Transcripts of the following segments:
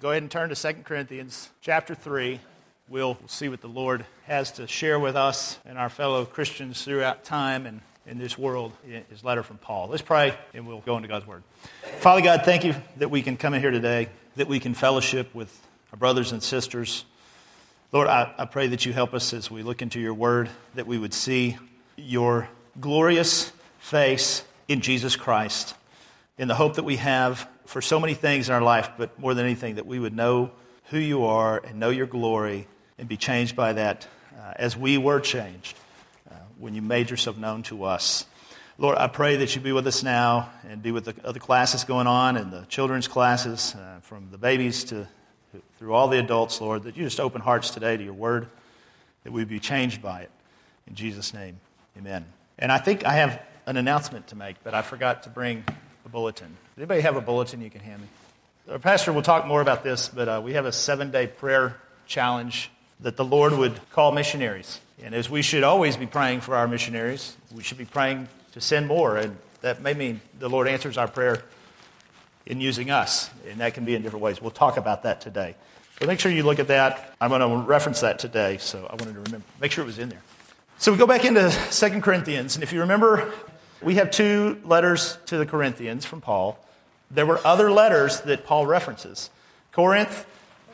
Go ahead and turn to 2 Corinthians chapter 3. We'll see what the Lord has to share with us and our fellow Christians throughout time and in this world, his letter from Paul. Let's pray and we'll go into God's Word. Father God, thank you that we can come in here today, that we can fellowship with our brothers and sisters. Lord, I, I pray that you help us as we look into your Word, that we would see your glorious face in Jesus Christ, in the hope that we have for so many things in our life, but more than anything, that we would know who you are and know your glory and be changed by that uh, as we were changed uh, when you made yourself known to us. Lord, I pray that you be with us now and be with the other classes going on and the children's classes, uh, from the babies to through all the adults, Lord, that you just open hearts today to your word, that we be changed by it. In Jesus' name, amen. And I think I have an announcement to make, but I forgot to bring a bulletin. Anybody have a bulletin you can hand me? Our pastor will talk more about this, but uh, we have a seven day prayer challenge that the Lord would call missionaries. And as we should always be praying for our missionaries, we should be praying to send more. And that may mean the Lord answers our prayer in using us. And that can be in different ways. We'll talk about that today. But make sure you look at that. I'm going to reference that today, so I wanted to remember, make sure it was in there. So we go back into 2 Corinthians, and if you remember, we have two letters to the Corinthians from Paul. There were other letters that Paul references. Corinth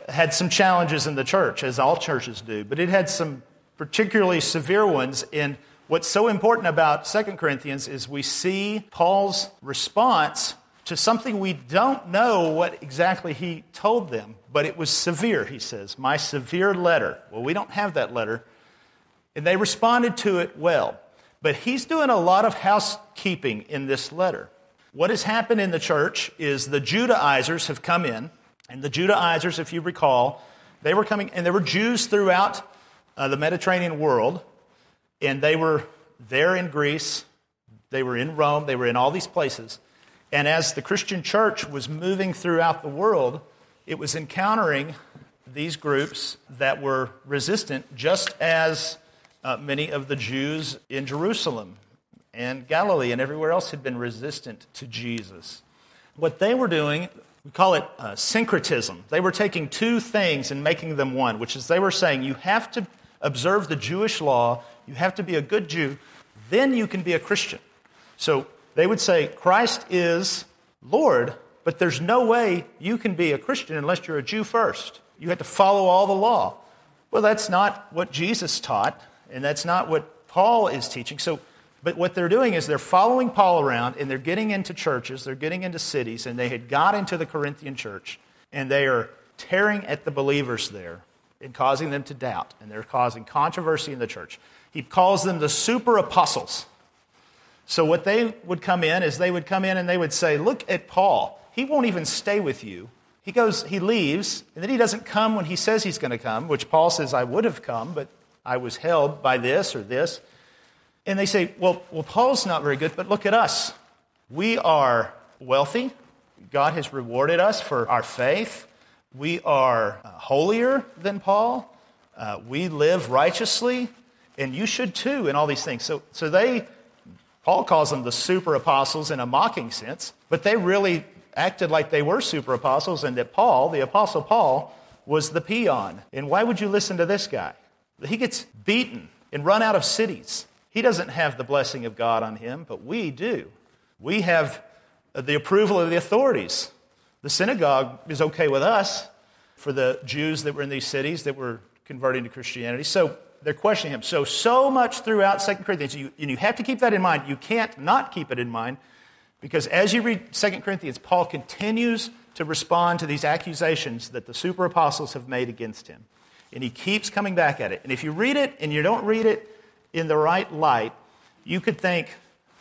had some challenges in the church, as all churches do, but it had some particularly severe ones. And what's so important about 2 Corinthians is we see Paul's response to something we don't know what exactly he told them, but it was severe, he says. My severe letter. Well, we don't have that letter. And they responded to it well. But he's doing a lot of housekeeping in this letter. What has happened in the church is the Judaizers have come in, and the Judaizers, if you recall, they were coming, and there were Jews throughout uh, the Mediterranean world, and they were there in Greece, they were in Rome, they were in all these places. And as the Christian church was moving throughout the world, it was encountering these groups that were resistant, just as uh, many of the Jews in Jerusalem and Galilee and everywhere else had been resistant to Jesus. What they were doing, we call it uh, syncretism. They were taking two things and making them one, which is they were saying you have to observe the Jewish law, you have to be a good Jew, then you can be a Christian. So they would say Christ is Lord, but there's no way you can be a Christian unless you're a Jew first. You have to follow all the law. Well, that's not what Jesus taught, and that's not what Paul is teaching. So but what they're doing is they're following Paul around and they're getting into churches, they're getting into cities, and they had got into the Corinthian church, and they are tearing at the believers there and causing them to doubt, and they're causing controversy in the church. He calls them the super apostles. So, what they would come in is they would come in and they would say, Look at Paul. He won't even stay with you. He goes, he leaves, and then he doesn't come when he says he's going to come, which Paul says, I would have come, but I was held by this or this. And they say, well, well, Paul's not very good, but look at us. We are wealthy. God has rewarded us for our faith. We are uh, holier than Paul. Uh, we live righteously, and you should too, and all these things. So, so they, Paul calls them the super apostles in a mocking sense, but they really acted like they were super apostles, and that Paul, the apostle Paul, was the peon. And why would you listen to this guy? He gets beaten and run out of cities. He doesn't have the blessing of God on him, but we do. We have uh, the approval of the authorities. The synagogue is okay with us for the Jews that were in these cities that were converting to Christianity. So they're questioning him. So, so much throughout 2 Corinthians, you, and you have to keep that in mind. You can't not keep it in mind because as you read 2 Corinthians, Paul continues to respond to these accusations that the super apostles have made against him. And he keeps coming back at it. And if you read it and you don't read it in the right light, you could think,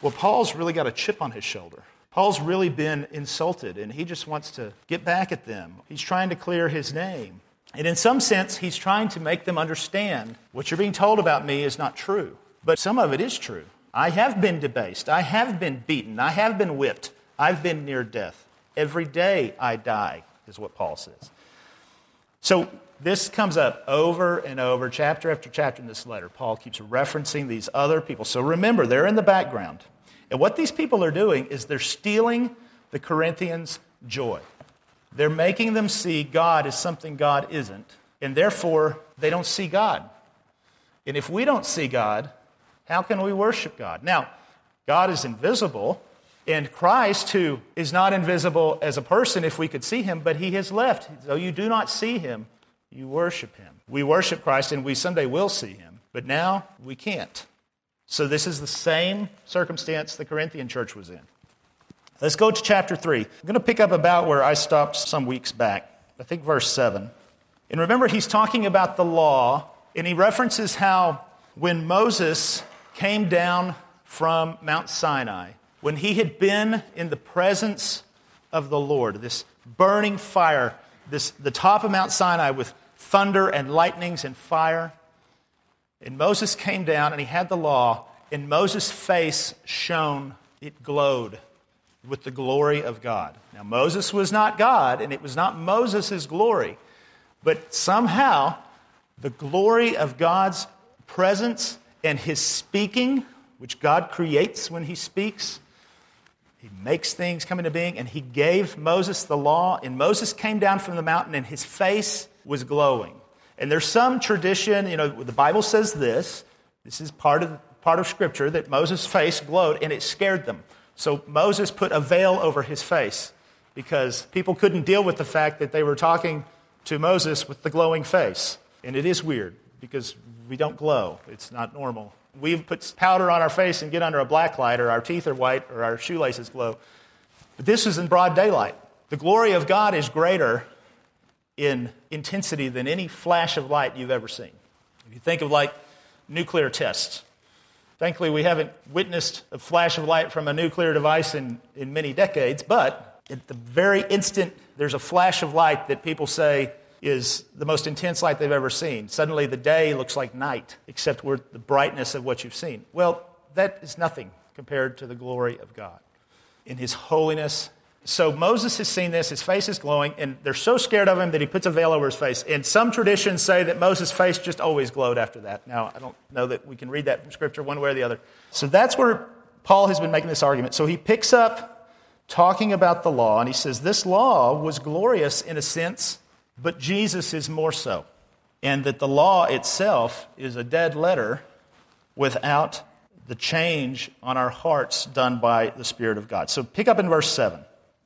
well, Paul's really got a chip on his shoulder. Paul's really been insulted and he just wants to get back at them. He's trying to clear his name. And in some sense, he's trying to make them understand what you're being told about me is not true. But some of it is true. I have been debased. I have been beaten. I have been whipped. I've been near death. Every day I die, is what Paul says. So this comes up over and over, chapter after chapter in this letter. Paul keeps referencing these other people. So remember, they're in the background. And what these people are doing is they're stealing the Corinthians' joy. They're making them see God as something God isn't, and therefore they don't see God. And if we don't see God, how can we worship God? Now, God is invisible, and Christ, who is not invisible as a person if we could see him, but he has left. Though you do not see him, you worship him. We worship Christ, and we someday will see him, but now we can't. So, this is the same circumstance the Corinthian church was in. Let's go to chapter 3. I'm going to pick up about where I stopped some weeks back. I think verse 7. And remember, he's talking about the law, and he references how when Moses came down from Mount Sinai, when he had been in the presence of the Lord, this burning fire, this, the top of Mount Sinai with thunder and lightnings and fire. And Moses came down and he had the law, and Moses' face shone, it glowed with the glory of God. Now, Moses was not God, and it was not Moses' glory, but somehow the glory of God's presence and his speaking, which God creates when he speaks, he makes things come into being, and he gave Moses the law, and Moses came down from the mountain, and his face was glowing. And there's some tradition, you know, the Bible says this. This is part of, part of Scripture that Moses' face glowed, and it scared them. So Moses put a veil over his face because people couldn't deal with the fact that they were talking to Moses with the glowing face. And it is weird because we don't glow, it's not normal. We put powder on our face and get under a black light, or our teeth are white, or our shoelaces glow. But this is in broad daylight. The glory of God is greater in intensity than any flash of light you've ever seen. If you think of like nuclear tests, Thankfully, we haven't witnessed a flash of light from a nuclear device in, in many decades, but at the very instant there's a flash of light that people say is the most intense light they've ever seen. Suddenly the day looks like night, except with the brightness of what you've seen. Well, that is nothing compared to the glory of God in His holiness so Moses has seen this, his face is glowing, and they're so scared of him that he puts a veil over his face. And some traditions say that Moses' face just always glowed after that. Now, I don't know that we can read that from Scripture one way or the other. So that's where Paul has been making this argument. So he picks up talking about the law, and he says, This law was glorious in a sense, but Jesus is more so. And that the law itself is a dead letter without the change on our hearts done by the Spirit of God. So pick up in verse 7.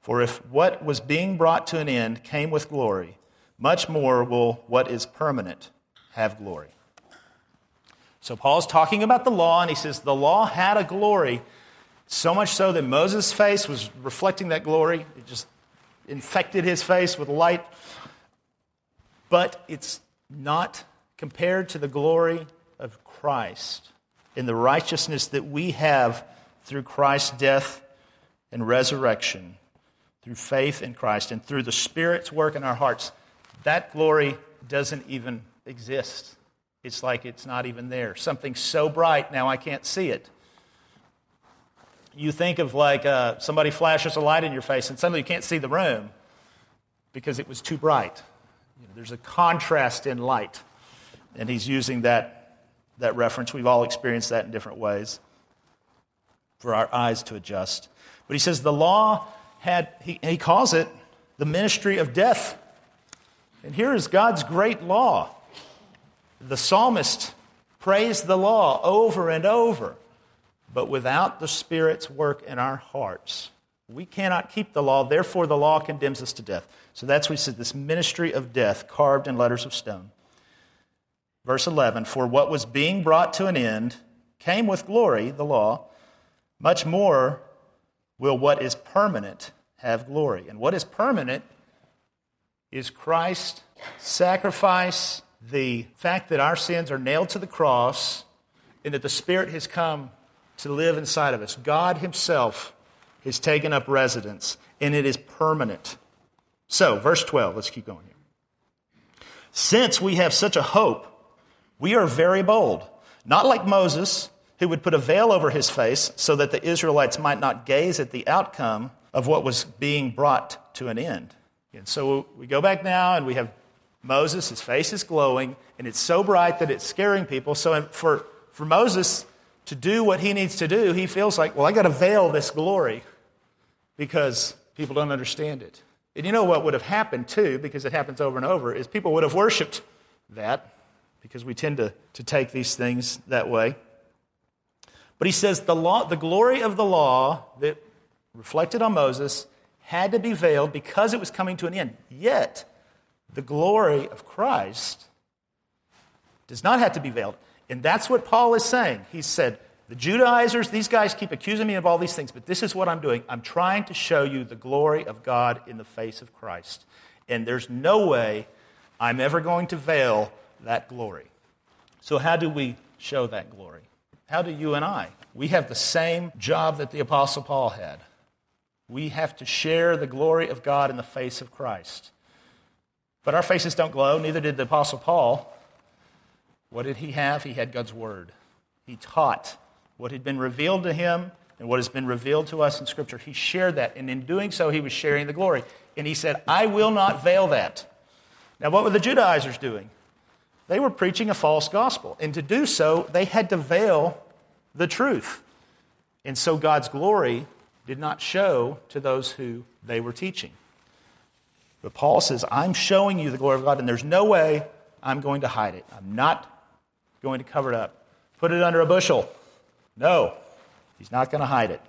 for if what was being brought to an end came with glory, much more will what is permanent have glory. So Paul's talking about the law, and he says the law had a glory, so much so that Moses' face was reflecting that glory. It just infected his face with light. But it's not compared to the glory of Christ in the righteousness that we have through Christ's death and resurrection through faith in Christ and through the Spirit's work in our hearts, that glory doesn't even exist. It's like it's not even there. Something so bright, now I can't see it. You think of like uh, somebody flashes a light in your face and suddenly you can't see the room because it was too bright. You know, there's a contrast in light. And he's using that, that reference. We've all experienced that in different ways for our eyes to adjust. But he says the law had, he, he calls it the ministry of death. And here is God's great law. The psalmist praised the law over and over, but without the Spirit's work in our hearts, we cannot keep the law. Therefore, the law condemns us to death. So that's what he said this ministry of death carved in letters of stone. Verse 11 For what was being brought to an end came with glory, the law, much more will what is permanent have glory. And what is permanent is Christ's sacrifice, the fact that our sins are nailed to the cross, and that the Spirit has come to live inside of us. God Himself has taken up residence, and it is permanent. So, verse 12, let's keep going here. Since we have such a hope, we are very bold, not like Moses, who would put a veil over his face so that the Israelites might not gaze at the outcome of what was being brought to an end. And so we go back now and we have Moses, his face is glowing, and it's so bright that it's scaring people. So for, for Moses to do what he needs to do, he feels like, well, I got to veil this glory because people don't understand it. And you know what would have happened too, because it happens over and over, is people would have worshiped that because we tend to, to take these things that way. But he says the, law, the glory of the law that reflected on Moses had to be veiled because it was coming to an end. Yet, the glory of Christ does not have to be veiled. And that's what Paul is saying. He said, The Judaizers, these guys keep accusing me of all these things, but this is what I'm doing. I'm trying to show you the glory of God in the face of Christ. And there's no way I'm ever going to veil that glory. So, how do we show that glory? How do you and I? We have the same job that the Apostle Paul had. We have to share the glory of God in the face of Christ. But our faces don't glow, neither did the Apostle Paul. What did he have? He had God's Word. He taught what had been revealed to him and what has been revealed to us in Scripture. He shared that, and in doing so, he was sharing the glory. And he said, I will not veil that. Now, what were the Judaizers doing? They were preaching a false gospel. And to do so, they had to veil the truth. And so God's glory did not show to those who they were teaching. But Paul says, I'm showing you the glory of God, and there's no way I'm going to hide it. I'm not going to cover it up. Put it under a bushel. No, he's not going to hide it.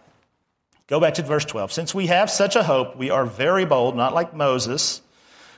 Go back to verse 12. Since we have such a hope, we are very bold, not like Moses,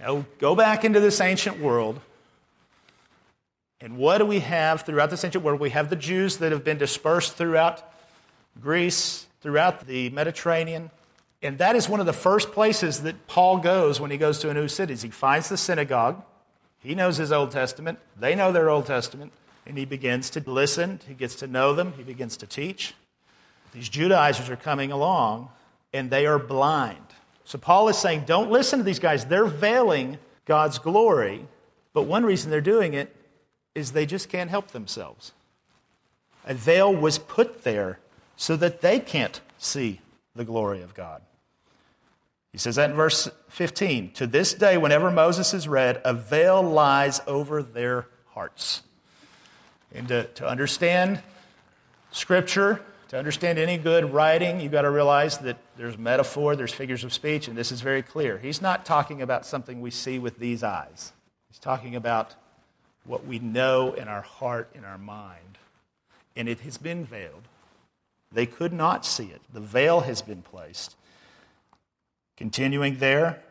Now, go back into this ancient world. And what do we have throughout this ancient world? We have the Jews that have been dispersed throughout Greece, throughout the Mediterranean. And that is one of the first places that Paul goes when he goes to a new city. He finds the synagogue. He knows his Old Testament. They know their Old Testament. And he begins to listen. He gets to know them. He begins to teach. These Judaizers are coming along, and they are blind. So Paul is saying, don't listen to these guys. They're veiling God's glory. But one reason they're doing it is they just can't help themselves. A veil was put there so that they can't see the glory of God. He says that in verse 15. To this day, whenever Moses is read, a veil lies over their hearts. And to, to understand Scripture, to understand any good writing, you've got to realize that there's metaphor, there's figures of speech, and this is very clear. He's not talking about something we see with these eyes, he's talking about what we know in our heart, in our mind. And it has been veiled. They could not see it. The veil has been placed. Continuing there,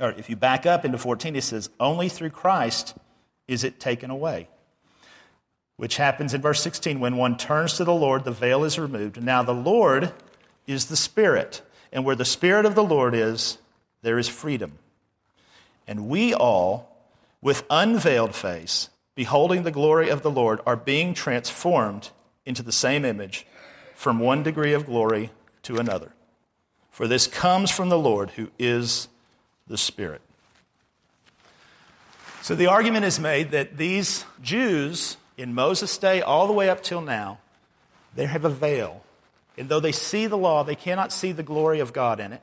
or if you back up into 14, it says, Only through Christ is it taken away. Which happens in verse 16 when one turns to the Lord, the veil is removed. Now the Lord is the Spirit, and where the Spirit of the Lord is, there is freedom. And we all, with unveiled face, beholding the glory of the Lord, are being transformed into the same image from one degree of glory to another. For this comes from the Lord who is the Spirit. So the argument is made that these Jews in Moses' day, all the way up till now, they have a veil. And though they see the law, they cannot see the glory of God in it.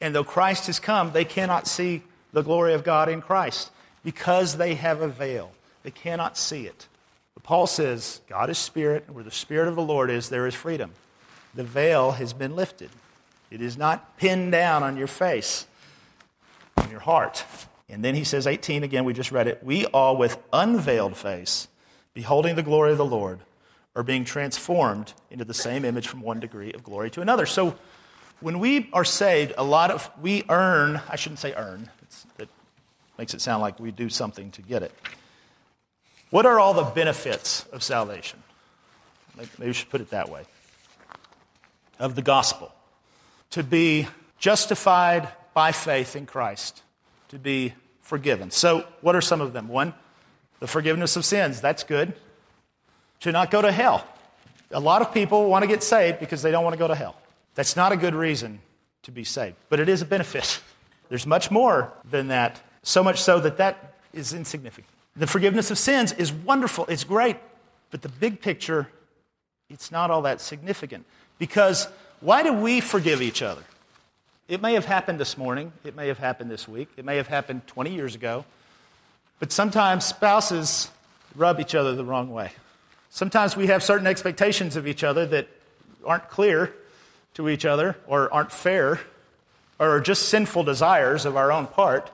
And though Christ has come, they cannot see the glory of God in Christ because they have a veil. They cannot see it. But Paul says, God is spirit, and where the spirit of the Lord is, there is freedom. The veil has been lifted. It is not pinned down on your face, on your heart. And then he says, 18 again, we just read it. We all with unveiled face, beholding the glory of the Lord, are being transformed into the same image from one degree of glory to another. So when we are saved, a lot of, we earn, I shouldn't say earn, it makes it sound like we do something to get it. What are all the benefits of salvation? Maybe we should put it that way of the gospel. To be justified by faith in Christ, to be forgiven. So, what are some of them? One, the forgiveness of sins. That's good. To not go to hell. A lot of people want to get saved because they don't want to go to hell. That's not a good reason to be saved, but it is a benefit. There's much more than that, so much so that that is insignificant. The forgiveness of sins is wonderful, it's great, but the big picture, it's not all that significant. Because why do we forgive each other? It may have happened this morning, it may have happened this week, it may have happened 20 years ago, but sometimes spouses rub each other the wrong way. Sometimes we have certain expectations of each other that aren't clear to each other or aren't fair or are just sinful desires of our own part.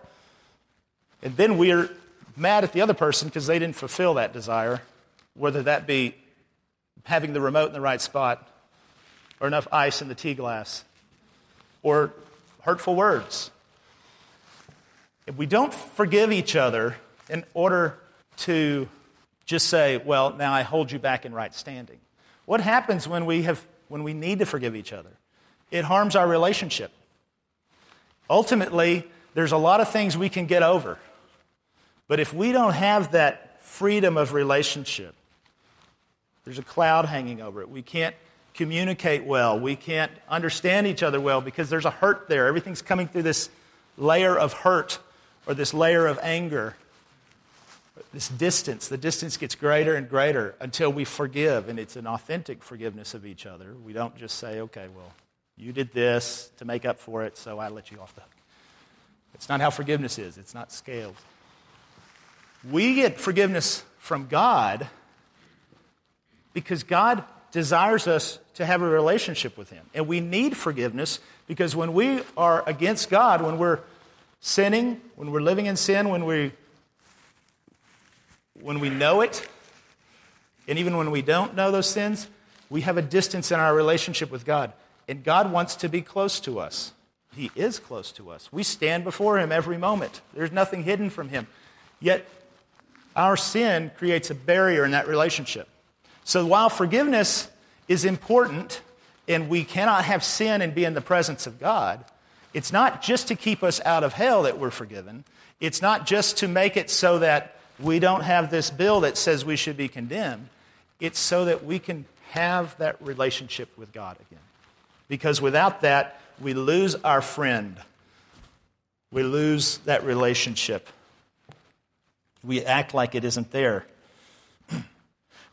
And then we're mad at the other person because they didn't fulfill that desire, whether that be having the remote in the right spot or enough ice in the tea glass or hurtful words. If we don't forgive each other in order to just say, well, now I hold you back in right standing. What happens when we, have, when we need to forgive each other? It harms our relationship. Ultimately, there's a lot of things we can get over. But if we don't have that freedom of relationship, there's a cloud hanging over it. We can't communicate well. We can't understand each other well because there's a hurt there. Everything's coming through this layer of hurt or this layer of anger, this distance. The distance gets greater and greater until we forgive, and it's an authentic forgiveness of each other. We don't just say, okay, well, you did this to make up for it, so I let you off the hook. It's not how forgiveness is, it's not scales. We get forgiveness from God because God desires us to have a relationship with Him. And we need forgiveness because when we are against God, when we're sinning, when we're living in sin, when we, when we know it, and even when we don't know those sins, we have a distance in our relationship with God. And God wants to be close to us. He is close to us. We stand before Him every moment, there's nothing hidden from Him. Yet, our sin creates a barrier in that relationship. So while forgiveness is important and we cannot have sin and be in the presence of God, it's not just to keep us out of hell that we're forgiven. It's not just to make it so that we don't have this bill that says we should be condemned. It's so that we can have that relationship with God again. Because without that, we lose our friend. We lose that relationship. We act like it isn't there.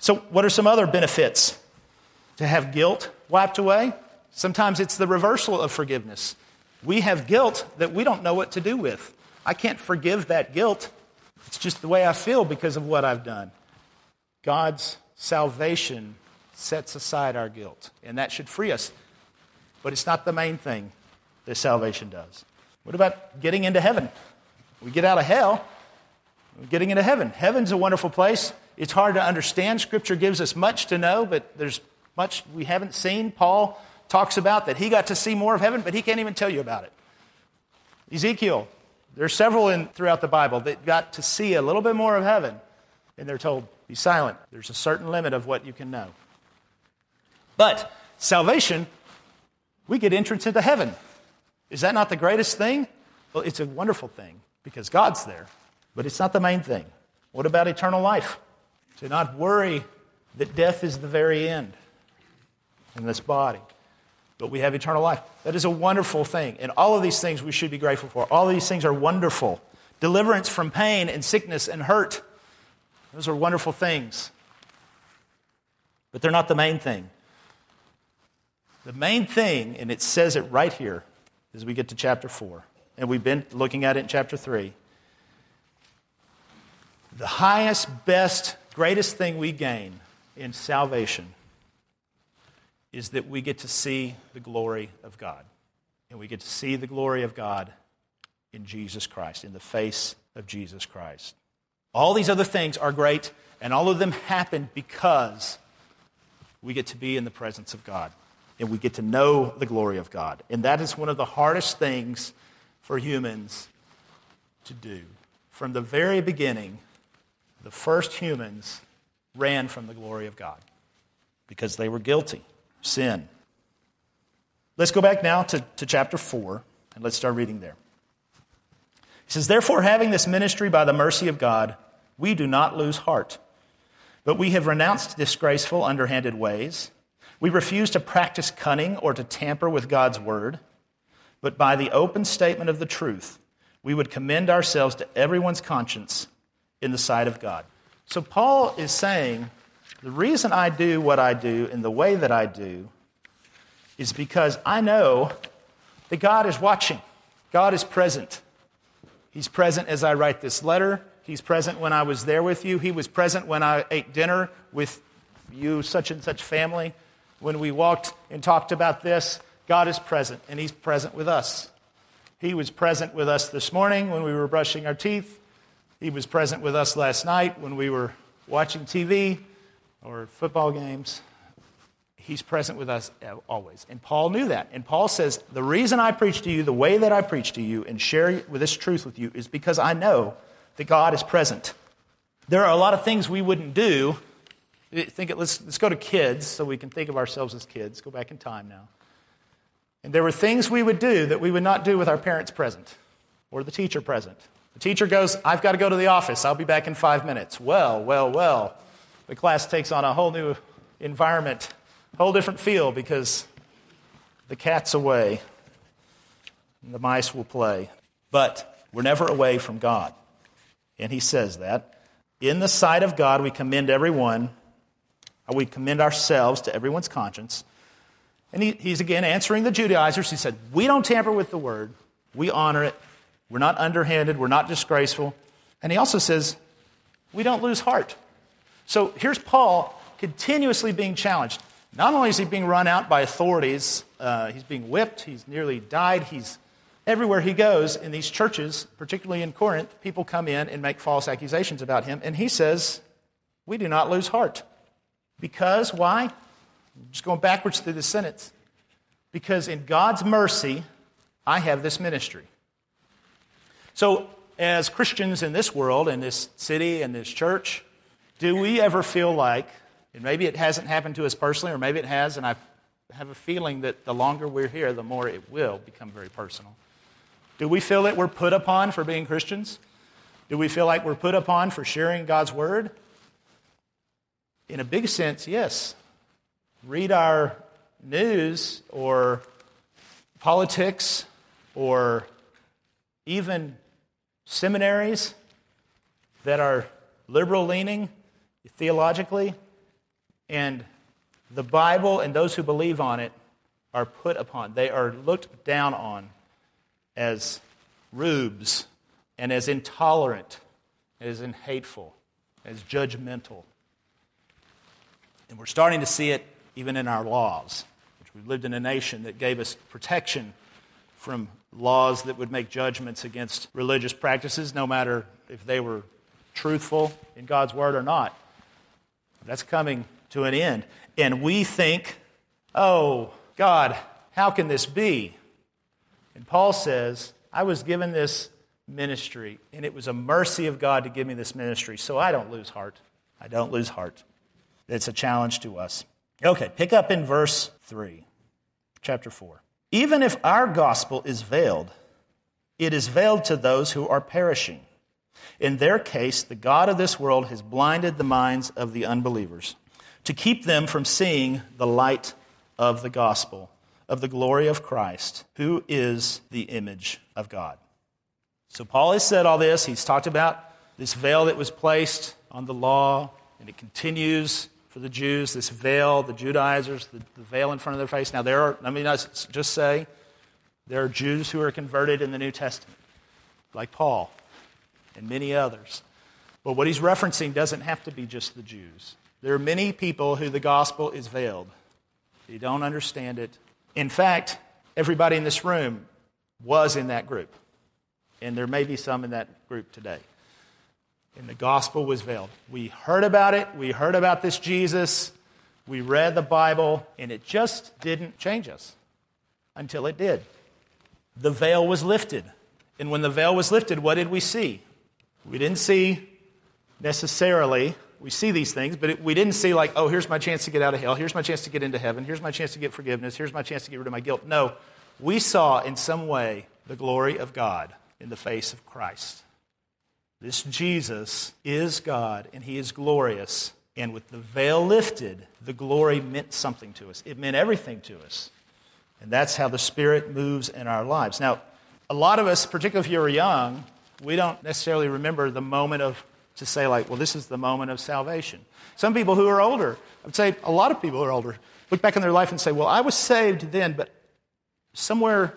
So, what are some other benefits? To have guilt wiped away? Sometimes it's the reversal of forgiveness. We have guilt that we don't know what to do with. I can't forgive that guilt. It's just the way I feel because of what I've done. God's salvation sets aside our guilt, and that should free us. But it's not the main thing that salvation does. What about getting into heaven? We get out of hell, we're getting into heaven. Heaven's a wonderful place. It's hard to understand. Scripture gives us much to know, but there's much we haven't seen. Paul talks about that he got to see more of heaven, but he can't even tell you about it. Ezekiel, there's several in, throughout the Bible that got to see a little bit more of heaven, and they're told, be silent. There's a certain limit of what you can know. But salvation, we get entrance into heaven. Is that not the greatest thing? Well, it's a wonderful thing because God's there, but it's not the main thing. What about eternal life? to not worry that death is the very end in this body, but we have eternal life. That is a wonderful thing. And all of these things we should be grateful for. All of these things are wonderful. Deliverance from pain and sickness and hurt, those are wonderful things. But they're not the main thing. The main thing, and it says it right here as we get to chapter 4, and we've been looking at it in chapter 3. The highest, best greatest thing we gain in salvation is that we get to see the glory of God. And we get to see the glory of God in Jesus Christ, in the face of Jesus Christ. All these other things are great, and all of them happen because we get to be in the presence of God and we get to know the glory of God. And that is one of the hardest things for humans to do. from the very beginning, the first humans ran from the glory of God because they were guilty, sin. Let's go back now to, to chapter 4 and let's start reading there. He says, Therefore, having this ministry by the mercy of God, we do not lose heart, but we have renounced disgraceful, underhanded ways. We refuse to practice cunning or to tamper with God's word, but by the open statement of the truth, we would commend ourselves to everyone's conscience in the sight of God. So, Paul is saying the reason I do what I do in the way that I do is because I know that God is watching, God is present. He's present as I write this letter. He's present when I was there with you. He was present when I ate dinner with you, such and such family. When we walked and talked about this, God is present, and He's present with us. He was present with us this morning when we were brushing our teeth. He was present with us last night when we were watching TV or football games. He's present with us always. And Paul knew that. And Paul says, The reason I preach to you the way that I preach to you and share this truth with you is because I know that God is present. There are a lot of things we wouldn't do. Think it, let's, let's go to kids so we can think of ourselves as kids. Go back in time now. And there were things we would do that we would not do with our parents present or the teacher present. The teacher goes, I've got to go to the office. I'll be back in five minutes. Well, well, well. The class takes on a whole new environment a whole different feel because the cat's away and the mice will play. But we're never away from God. And he says that. In the sight of God, we commend everyone, uh, we commend ourselves to everyone's conscience. And he, he's again answering the Judaizers. He said, We don't tamper with the word, we honor it. We're not underhanded, we're not disgraceful. And he also says, We don't lose heart. So here's Paul continuously being challenged. Not only is he being run out by authorities, uh, he's being whipped, he's nearly died, he's everywhere he goes in these churches, particularly in Corinth, people come in and make false accusations about him. And he says, We do not lose heart. Because, why? I'm just going backwards through the sentence. Because in God's mercy, I have this ministry. So, as Christians in this world, in this city, in this church, do we ever feel like and maybe it hasn't happened to us personally, or maybe it has, and I have a feeling that the longer we're here, the more it will become very personal. Do we feel that we're put upon for being Christians? Do we feel like we're put upon for sharing God's word? In a big sense, yes. Read our news or politics or even seminaries that are liberal leaning theologically and the Bible and those who believe on it are put upon, they are looked down on as rubes and as intolerant, as in hateful, as judgmental. And we're starting to see it even in our laws, which we lived in a nation that gave us protection from laws that would make judgments against religious practices, no matter if they were truthful in God's word or not. That's coming to an end. And we think, oh, God, how can this be? And Paul says, I was given this ministry, and it was a mercy of God to give me this ministry, so I don't lose heart. I don't lose heart. It's a challenge to us. Okay, pick up in verse 3, chapter 4. Even if our gospel is veiled, it is veiled to those who are perishing. In their case, the God of this world has blinded the minds of the unbelievers to keep them from seeing the light of the gospel, of the glory of Christ, who is the image of God. So, Paul has said all this. He's talked about this veil that was placed on the law, and it continues for the Jews, this veil, the Judaizers, the, the veil in front of their face. Now, there are, let me just say, there are Jews who are converted in the New Testament, like Paul and many others. But what he's referencing doesn't have to be just the Jews. There are many people who the gospel is veiled. They don't understand it. In fact, everybody in this room was in that group. And there may be some in that group today. And the gospel was veiled. We heard about it. We heard about this Jesus. We read the Bible, and it just didn't change us until it did. The veil was lifted. And when the veil was lifted, what did we see? We didn't see necessarily, we see these things, but it, we didn't see like, oh, here's my chance to get out of hell, here's my chance to get into heaven, here's my chance to get forgiveness, here's my chance to get rid of my guilt. No, we saw in some way the glory of God in the face of Christ. This Jesus is God and he is glorious. And with the veil lifted, the glory meant something to us. It meant everything to us. And that's how the Spirit moves in our lives. Now, a lot of us, particularly if you're young, we don't necessarily remember the moment of, to say, like, well, this is the moment of salvation. Some people who are older, I would say a lot of people who are older, look back in their life and say, well, I was saved then, but somewhere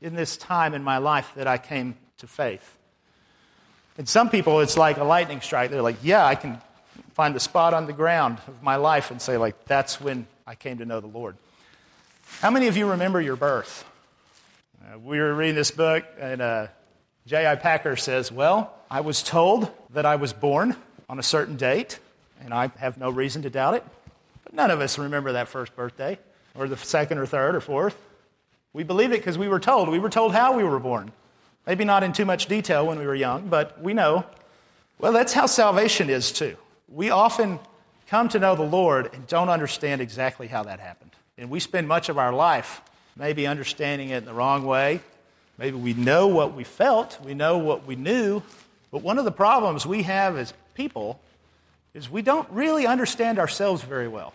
in this time in my life that I came to faith. And some people, it's like a lightning strike. They're like, yeah, I can find the spot on the ground of my life and say, like, that's when I came to know the Lord. How many of you remember your birth? Uh, we were reading this book, and uh, J.I. Packer says, Well, I was told that I was born on a certain date, and I have no reason to doubt it. But none of us remember that first birthday, or the second, or third, or fourth. We believe it because we were told. We were told how we were born. Maybe not in too much detail when we were young, but we know. Well, that's how salvation is, too. We often come to know the Lord and don't understand exactly how that happened. And we spend much of our life maybe understanding it in the wrong way. Maybe we know what we felt, we know what we knew, but one of the problems we have as people is we don't really understand ourselves very well.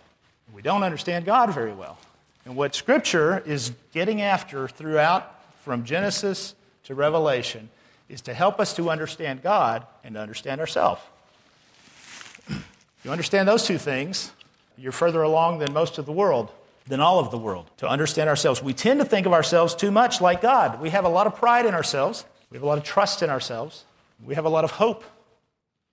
We don't understand God very well. And what Scripture is getting after throughout, from Genesis to Revelation, is to help us to understand God and to understand ourselves. You understand those two things, you're further along than most of the world, than all of the world, to understand ourselves. We tend to think of ourselves too much like God. We have a lot of pride in ourselves, we have a lot of trust in ourselves, we have a lot of hope.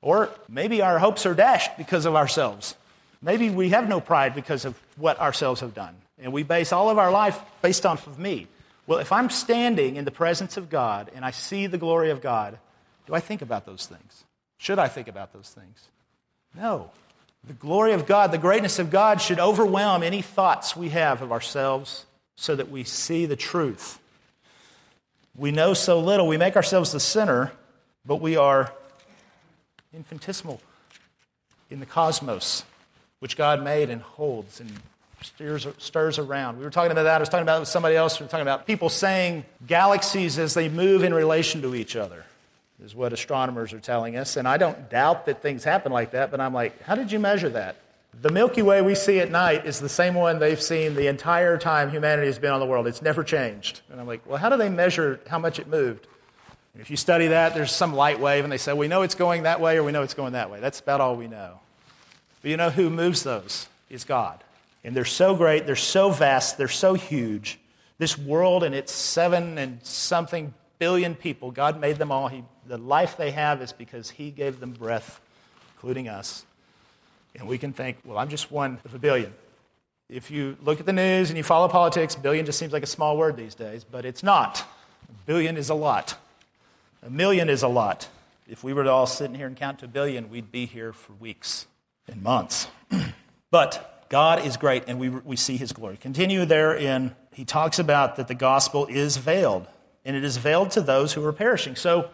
Or maybe our hopes are dashed because of ourselves. Maybe we have no pride because of what ourselves have done. And we base all of our life based off of me. Well, if I'm standing in the presence of God and I see the glory of God, do I think about those things? Should I think about those things? No. The glory of God, the greatness of God should overwhelm any thoughts we have of ourselves so that we see the truth. We know so little. We make ourselves the sinner, but we are infinitesimal in the cosmos, which God made and holds and stirs, stirs around. We were talking about that. I was talking about it with somebody else. We were talking about people saying galaxies as they move in relation to each other is what astronomers are telling us. And I don't doubt that things happen like that, but I'm like, how did you measure that? The Milky Way we see at night is the same one they've seen the entire time humanity has been on the world. It's never changed. And I'm like, well, how do they measure how much it moved? And if you study that, there's some light wave, and they say, we know it's going that way or we know it's going that way. That's about all we know. But you know who moves those? Is God. And they're so great, they're so vast, they're so huge. This world and its seven and something billion people, God made them all. He the life they have is because He gave them breath, including us. And we can think, well, I'm just one of a billion. If you look at the news and you follow politics, billion just seems like a small word these days, but it's not. A billion is a lot. A million is a lot. If we were to all sit in here and count to a billion, we'd be here for weeks and months. but God is great, and we, we see his glory. Continue there in, he talks about that the gospel is veiled, and it is veiled to those who are perishing. So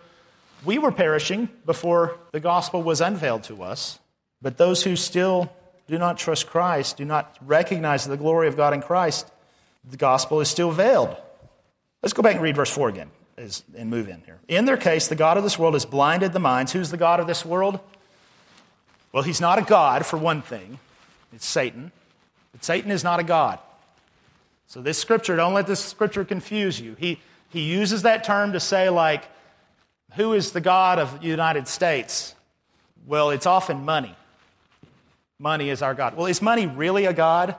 we were perishing before the gospel was unveiled to us, but those who still do not trust Christ, do not recognize the glory of God in Christ, the gospel is still veiled. Let's go back and read verse 4 again and move in here. In their case, the God of this world has blinded the minds. Who's the God of this world? Well, he's not a God, for one thing. It's Satan. But Satan is not a God. So, this scripture, don't let this scripture confuse you. He, he uses that term to say, like, who is the God of the United States? Well, it's often money. Money is our God. Well, is money really a God?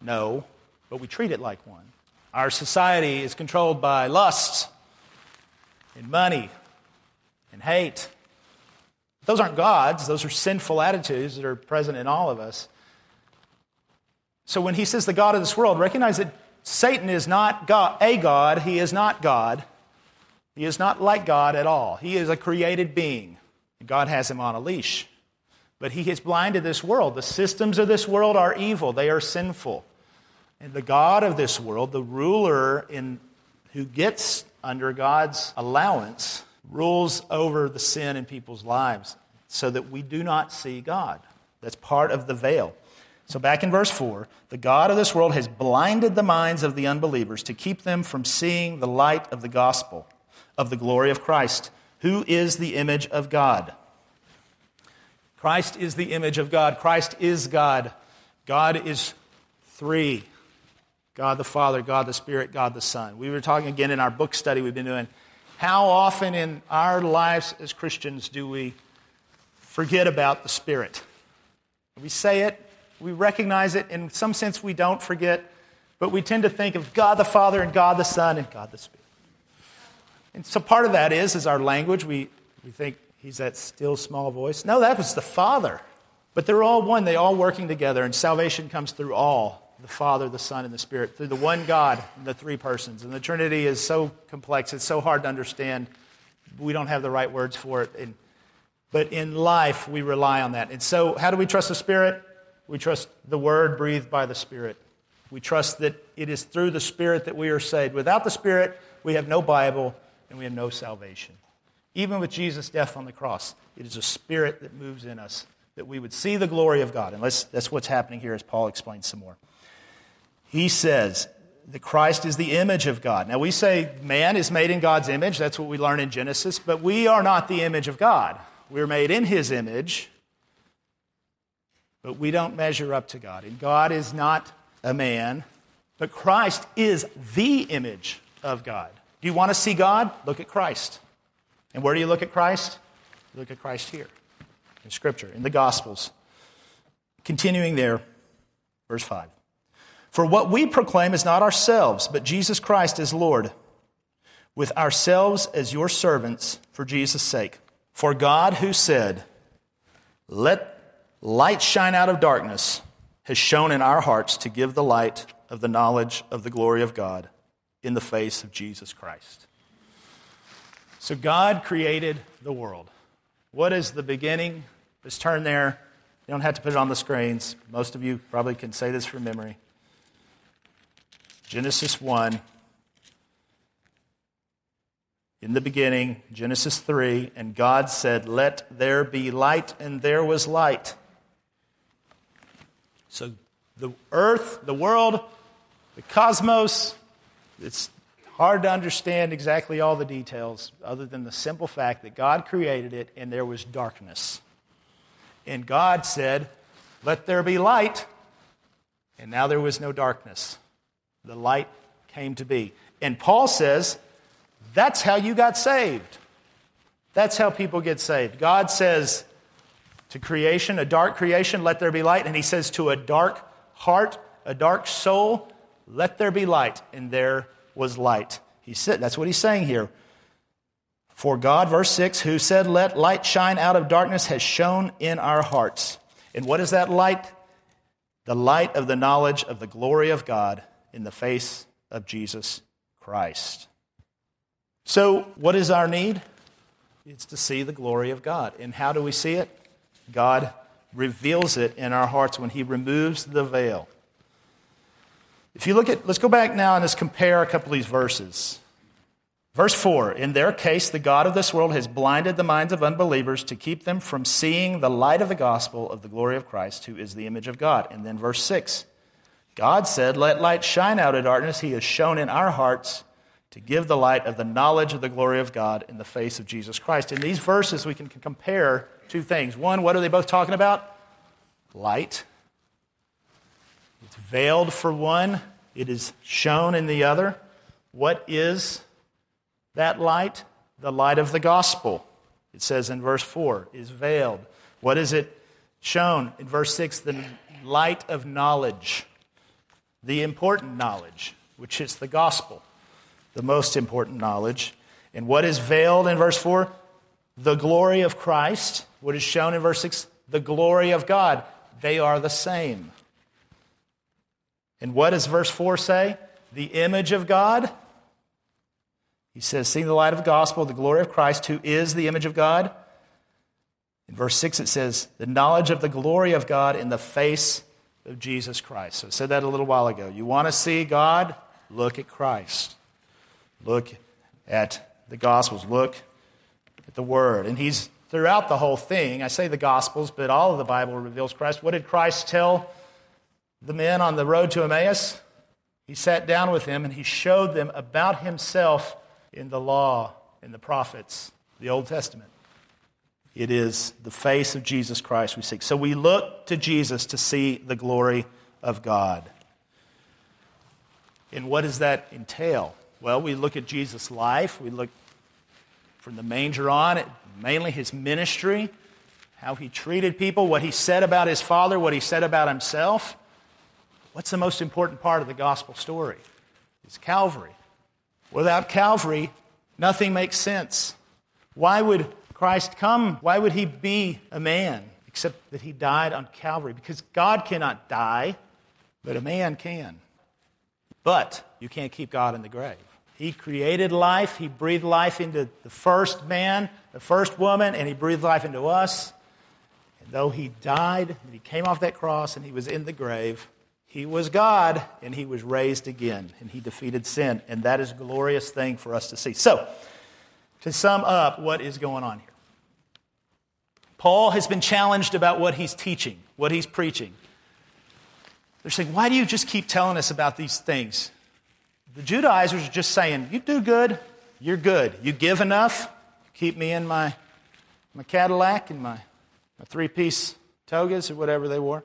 No, but we treat it like one. Our society is controlled by lusts and money and hate. Those aren't gods, those are sinful attitudes that are present in all of us. So when he says the God of this world, recognize that Satan is not God, a God, he is not God. He is not like God at all. He is a created being. God has him on a leash. But he has blinded this world. The systems of this world are evil, they are sinful. And the God of this world, the ruler in, who gets under God's allowance, rules over the sin in people's lives so that we do not see God. That's part of the veil. So, back in verse 4, the God of this world has blinded the minds of the unbelievers to keep them from seeing the light of the gospel of the glory of Christ, who is the image of God. Christ is the image of God. Christ is God. God is three God the Father, God the Spirit, God the Son. We were talking again in our book study we've been doing. How often in our lives as Christians do we forget about the Spirit? We say it, we recognize it. In some sense, we don't forget, but we tend to think of God the Father and God the Son and God the Spirit. And so part of that is, is our language. We, we think he's that still small voice. No, that was the Father. But they're all one. They're all working together, and salvation comes through all the Father, the Son, and the Spirit, through the one God, the three persons. And the Trinity is so complex, it's so hard to understand. We don't have the right words for it. And, but in life, we rely on that. And so, how do we trust the Spirit? We trust the Word breathed by the Spirit. We trust that it is through the Spirit that we are saved. Without the Spirit, we have no Bible and we have no salvation. Even with Jesus' death on the cross, it is a Spirit that moves in us that we would see the glory of God. And that's what's happening here as Paul explains some more. He says that Christ is the image of God. Now, we say man is made in God's image. That's what we learn in Genesis. But we are not the image of God. We're made in his image, but we don't measure up to God. And God is not a man, but Christ is the image of God. Do you want to see God? Look at Christ. And where do you look at Christ? You Look at Christ here in Scripture, in the Gospels. Continuing there, verse 5. For what we proclaim is not ourselves, but Jesus Christ as Lord, with ourselves as your servants for Jesus' sake. For God, who said, Let light shine out of darkness, has shone in our hearts to give the light of the knowledge of the glory of God in the face of Jesus Christ. So God created the world. What is the beginning? Let's turn there. You don't have to put it on the screens. Most of you probably can say this from memory. Genesis 1. In the beginning, Genesis 3, and God said, Let there be light, and there was light. So the earth, the world, the cosmos, it's hard to understand exactly all the details other than the simple fact that God created it and there was darkness. And God said, Let there be light, and now there was no darkness. The light came to be. And Paul says, that's how you got saved. That's how people get saved. God says to creation, a dark creation, let there be light. And he says to a dark heart, a dark soul, let there be light. And there was light. He said, that's what he's saying here. For God, verse 6, who said, Let light shine out of darkness, has shone in our hearts. And what is that light? The light of the knowledge of the glory of God in the face of Jesus Christ. So, what is our need? It's to see the glory of God. And how do we see it? God reveals it in our hearts when He removes the veil. If you look at, let's go back now and let's compare a couple of these verses. Verse 4 In their case, the God of this world has blinded the minds of unbelievers to keep them from seeing the light of the gospel of the glory of Christ, who is the image of God. And then verse 6 God said, Let light shine out of darkness. He has shone in our hearts to give the light of the knowledge of the glory of God in the face of Jesus Christ. In these verses, we can compare two things. One, what are they both talking about? Light. Veiled for one, it is shown in the other. What is that light? The light of the gospel. It says in verse 4 is veiled. What is it shown? In verse 6, the light of knowledge the important knowledge, which is the gospel, the most important knowledge. And what is veiled in verse 4? The glory of Christ. What is shown in verse 6? The glory of God. They are the same. And what does verse 4 say? The image of God. He says, Seeing the light of the gospel, the glory of Christ, who is the image of God. In verse 6, it says, The knowledge of the glory of God in the face of Jesus Christ. So I said that a little while ago. You want to see God? Look at Christ. Look at the Gospels. Look at the Word. And he's throughout the whole thing. I say the Gospels, but all of the Bible reveals Christ. What did Christ tell the men on the road to Emmaus? He sat down with them and he showed them about himself in the law, in the prophets, the Old Testament. It is the face of Jesus Christ we seek. So we look to Jesus to see the glory of God. And what does that entail? Well, we look at Jesus' life. We look from the manger on at mainly his ministry, how he treated people, what he said about his father, what he said about himself. What's the most important part of the gospel story? It's Calvary. Without Calvary, nothing makes sense. Why would Christ come? Why would he be a man except that he died on Calvary? Because God cannot die, but a man can. But you can't keep God in the grave. He created life, he breathed life into the first man, the first woman, and he breathed life into us. And though he died, and he came off that cross and he was in the grave, he was God and he was raised again and he defeated sin. And that is a glorious thing for us to see. So, to sum up what is going on here. Paul has been challenged about what he's teaching, what he's preaching. They're saying, Why do you just keep telling us about these things? The Judaizers are just saying, You do good, you're good. You give enough, keep me in my, my Cadillac and my, my three piece togas or whatever they wore.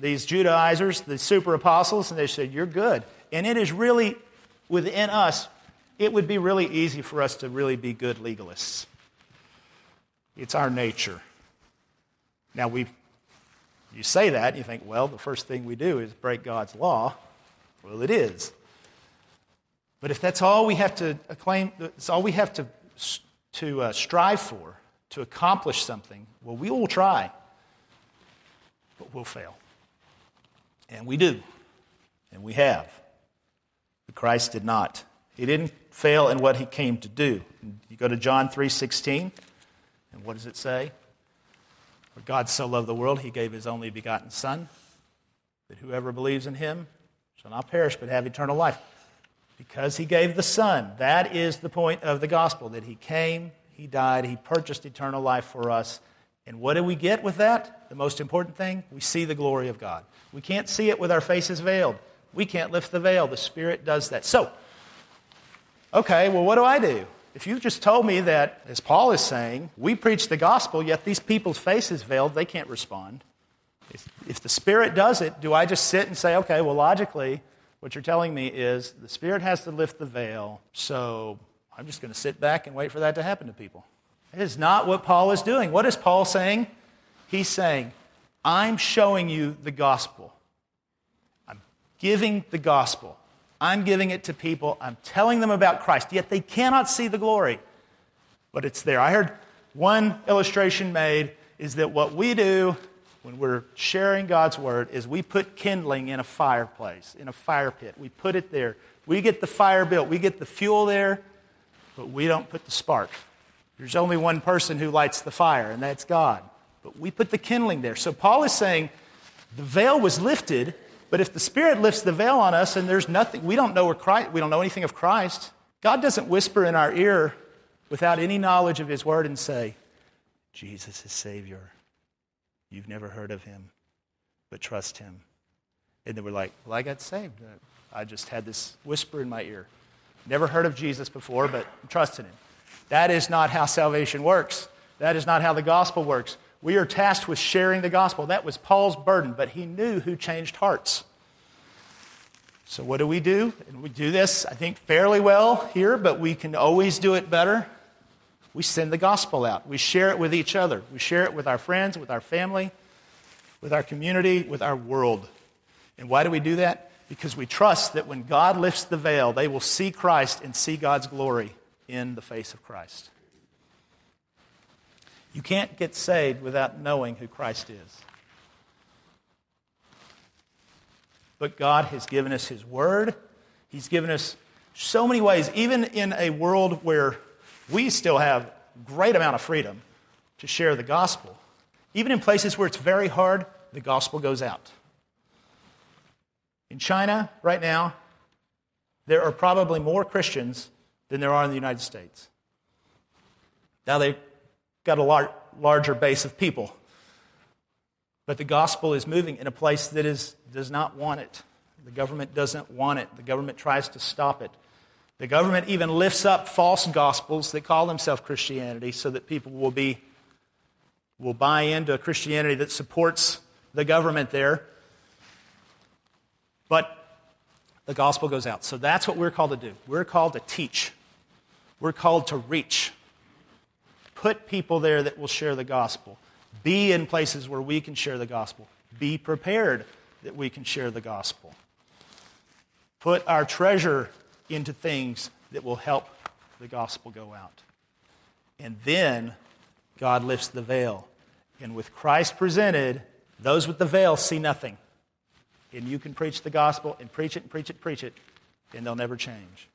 These Judaizers, the super apostles, and they said, You're good. And it is really within us, it would be really easy for us to really be good legalists. It's our nature. Now, we you say that, you think, well, the first thing we do is break God's law. Well, it is. But if that's all we have to acclaim, it's all we have to, to uh, strive for, to accomplish something, well, we will try, but we'll fail. And we do. And we have. But Christ did not. He didn't fail in what he came to do. You go to John 3:16, and what does it say? For God so loved the world, he gave his only begotten Son, that whoever believes in him shall not perish but have eternal life. Because he gave the Son. That is the point of the gospel, that he came, he died, he purchased eternal life for us. And what do we get with that? The most important thing, we see the glory of God. We can't see it with our faces veiled. We can't lift the veil. The Spirit does that. So, okay, well, what do I do? If you just told me that, as Paul is saying, we preach the gospel, yet these people's faces veiled, they can't respond. If, if the Spirit does it, do I just sit and say, okay, well, logically, what you're telling me is the Spirit has to lift the veil, so I'm just going to sit back and wait for that to happen to people. It is not what Paul is doing. What is Paul saying? He's saying, I'm showing you the gospel. I'm giving the gospel. I'm giving it to people. I'm telling them about Christ, yet they cannot see the glory. But it's there. I heard one illustration made is that what we do when we're sharing God's word is we put kindling in a fireplace, in a fire pit. We put it there. We get the fire built, we get the fuel there, but we don't put the spark. There's only one person who lights the fire, and that's God. But we put the kindling there. So Paul is saying the veil was lifted, but if the Spirit lifts the veil on us and there's nothing, we don't know Christ, we don't know anything of Christ. God doesn't whisper in our ear without any knowledge of His Word and say, Jesus is Savior. You've never heard of him, but trust him. And then we're like, well, I got saved. I just had this whisper in my ear. Never heard of Jesus before, but I'm trusting him. That is not how salvation works. That is not how the gospel works. We are tasked with sharing the gospel. That was Paul's burden, but he knew who changed hearts. So, what do we do? And we do this, I think, fairly well here, but we can always do it better. We send the gospel out. We share it with each other. We share it with our friends, with our family, with our community, with our world. And why do we do that? Because we trust that when God lifts the veil, they will see Christ and see God's glory in the face of Christ. You can't get saved without knowing who Christ is. But God has given us His Word. He's given us so many ways, even in a world where we still have great amount of freedom to share the gospel. Even in places where it's very hard, the gospel goes out. In China, right now, there are probably more Christians than there are in the United States. Now they've got a lar- larger base of people. But the gospel is moving in a place that is, does not want it. The government doesn't want it. The government tries to stop it. The government even lifts up false gospels that call themselves Christianity so that people will be will buy into a Christianity that supports the government there. But the gospel goes out. So that's what we're called to do. We're called to teach. We're called to reach. Put people there that will share the gospel. Be in places where we can share the gospel. Be prepared that we can share the gospel. Put our treasure into things that will help the gospel go out. And then God lifts the veil. And with Christ presented, those with the veil see nothing. And you can preach the gospel and preach it and preach it and preach it, and they'll never change.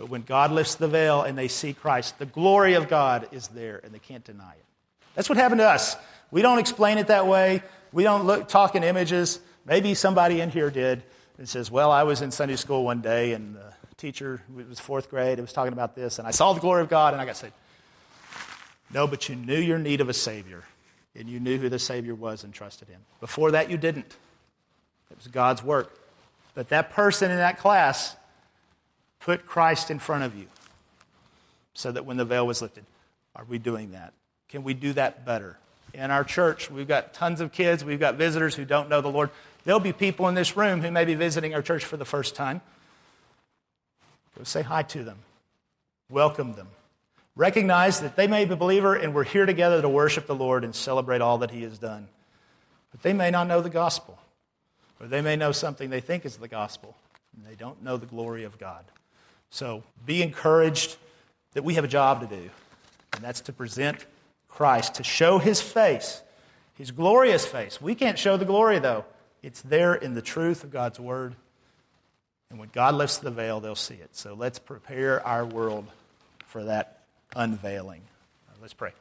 But when God lifts the veil and they see Christ, the glory of God is there and they can't deny it. That's what happened to us. We don't explain it that way. We don't look, talk in images. Maybe somebody in here did and says, Well, I was in Sunday school one day and the teacher, it was fourth grade, it was talking about this, and I saw the glory of God and I got saved. No, but you knew your need of a Savior and you knew who the Savior was and trusted Him. Before that, you didn't. It was God's work. But that person in that class put Christ in front of you so that when the veil was lifted, are we doing that? Can we do that better? In our church, we've got tons of kids, we've got visitors who don't know the Lord. There'll be people in this room who may be visiting our church for the first time. Go say hi to them, welcome them. Recognize that they may be a believer and we're here together to worship the Lord and celebrate all that He has done. But they may not know the gospel, or they may know something they think is the gospel, and they don't know the glory of God. So be encouraged that we have a job to do, and that's to present Christ, to show His face, His glorious face. We can't show the glory, though. It's there in the truth of God's Word. And when God lifts the veil, they'll see it. So let's prepare our world for that unveiling. Let's pray.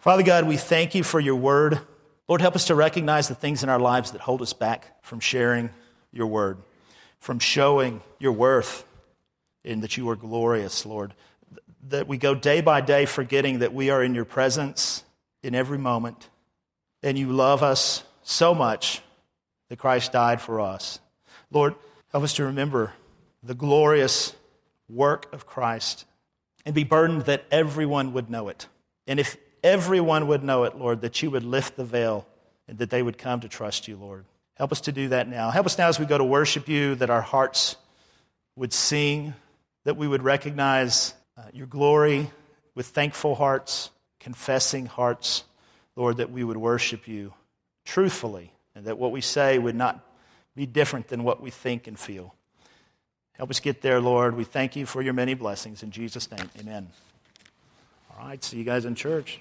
Father God, we thank you for your word. Lord, help us to recognize the things in our lives that hold us back from sharing your word, from showing your worth, and that you are glorious, Lord. That we go day by day forgetting that we are in your presence in every moment, and you love us so much that Christ died for us. Lord, help us to remember the glorious work of Christ and be burdened that everyone would know it. And if everyone would know it, Lord, that you would lift the veil and that they would come to trust you, Lord. Help us to do that now. Help us now as we go to worship you, that our hearts would sing, that we would recognize uh, your glory with thankful hearts, confessing hearts, Lord, that we would worship you truthfully, and that what we say would not be different than what we think and feel. Help us get there, Lord. We thank you for your many blessings. In Jesus' name, amen. All right, see you guys in church.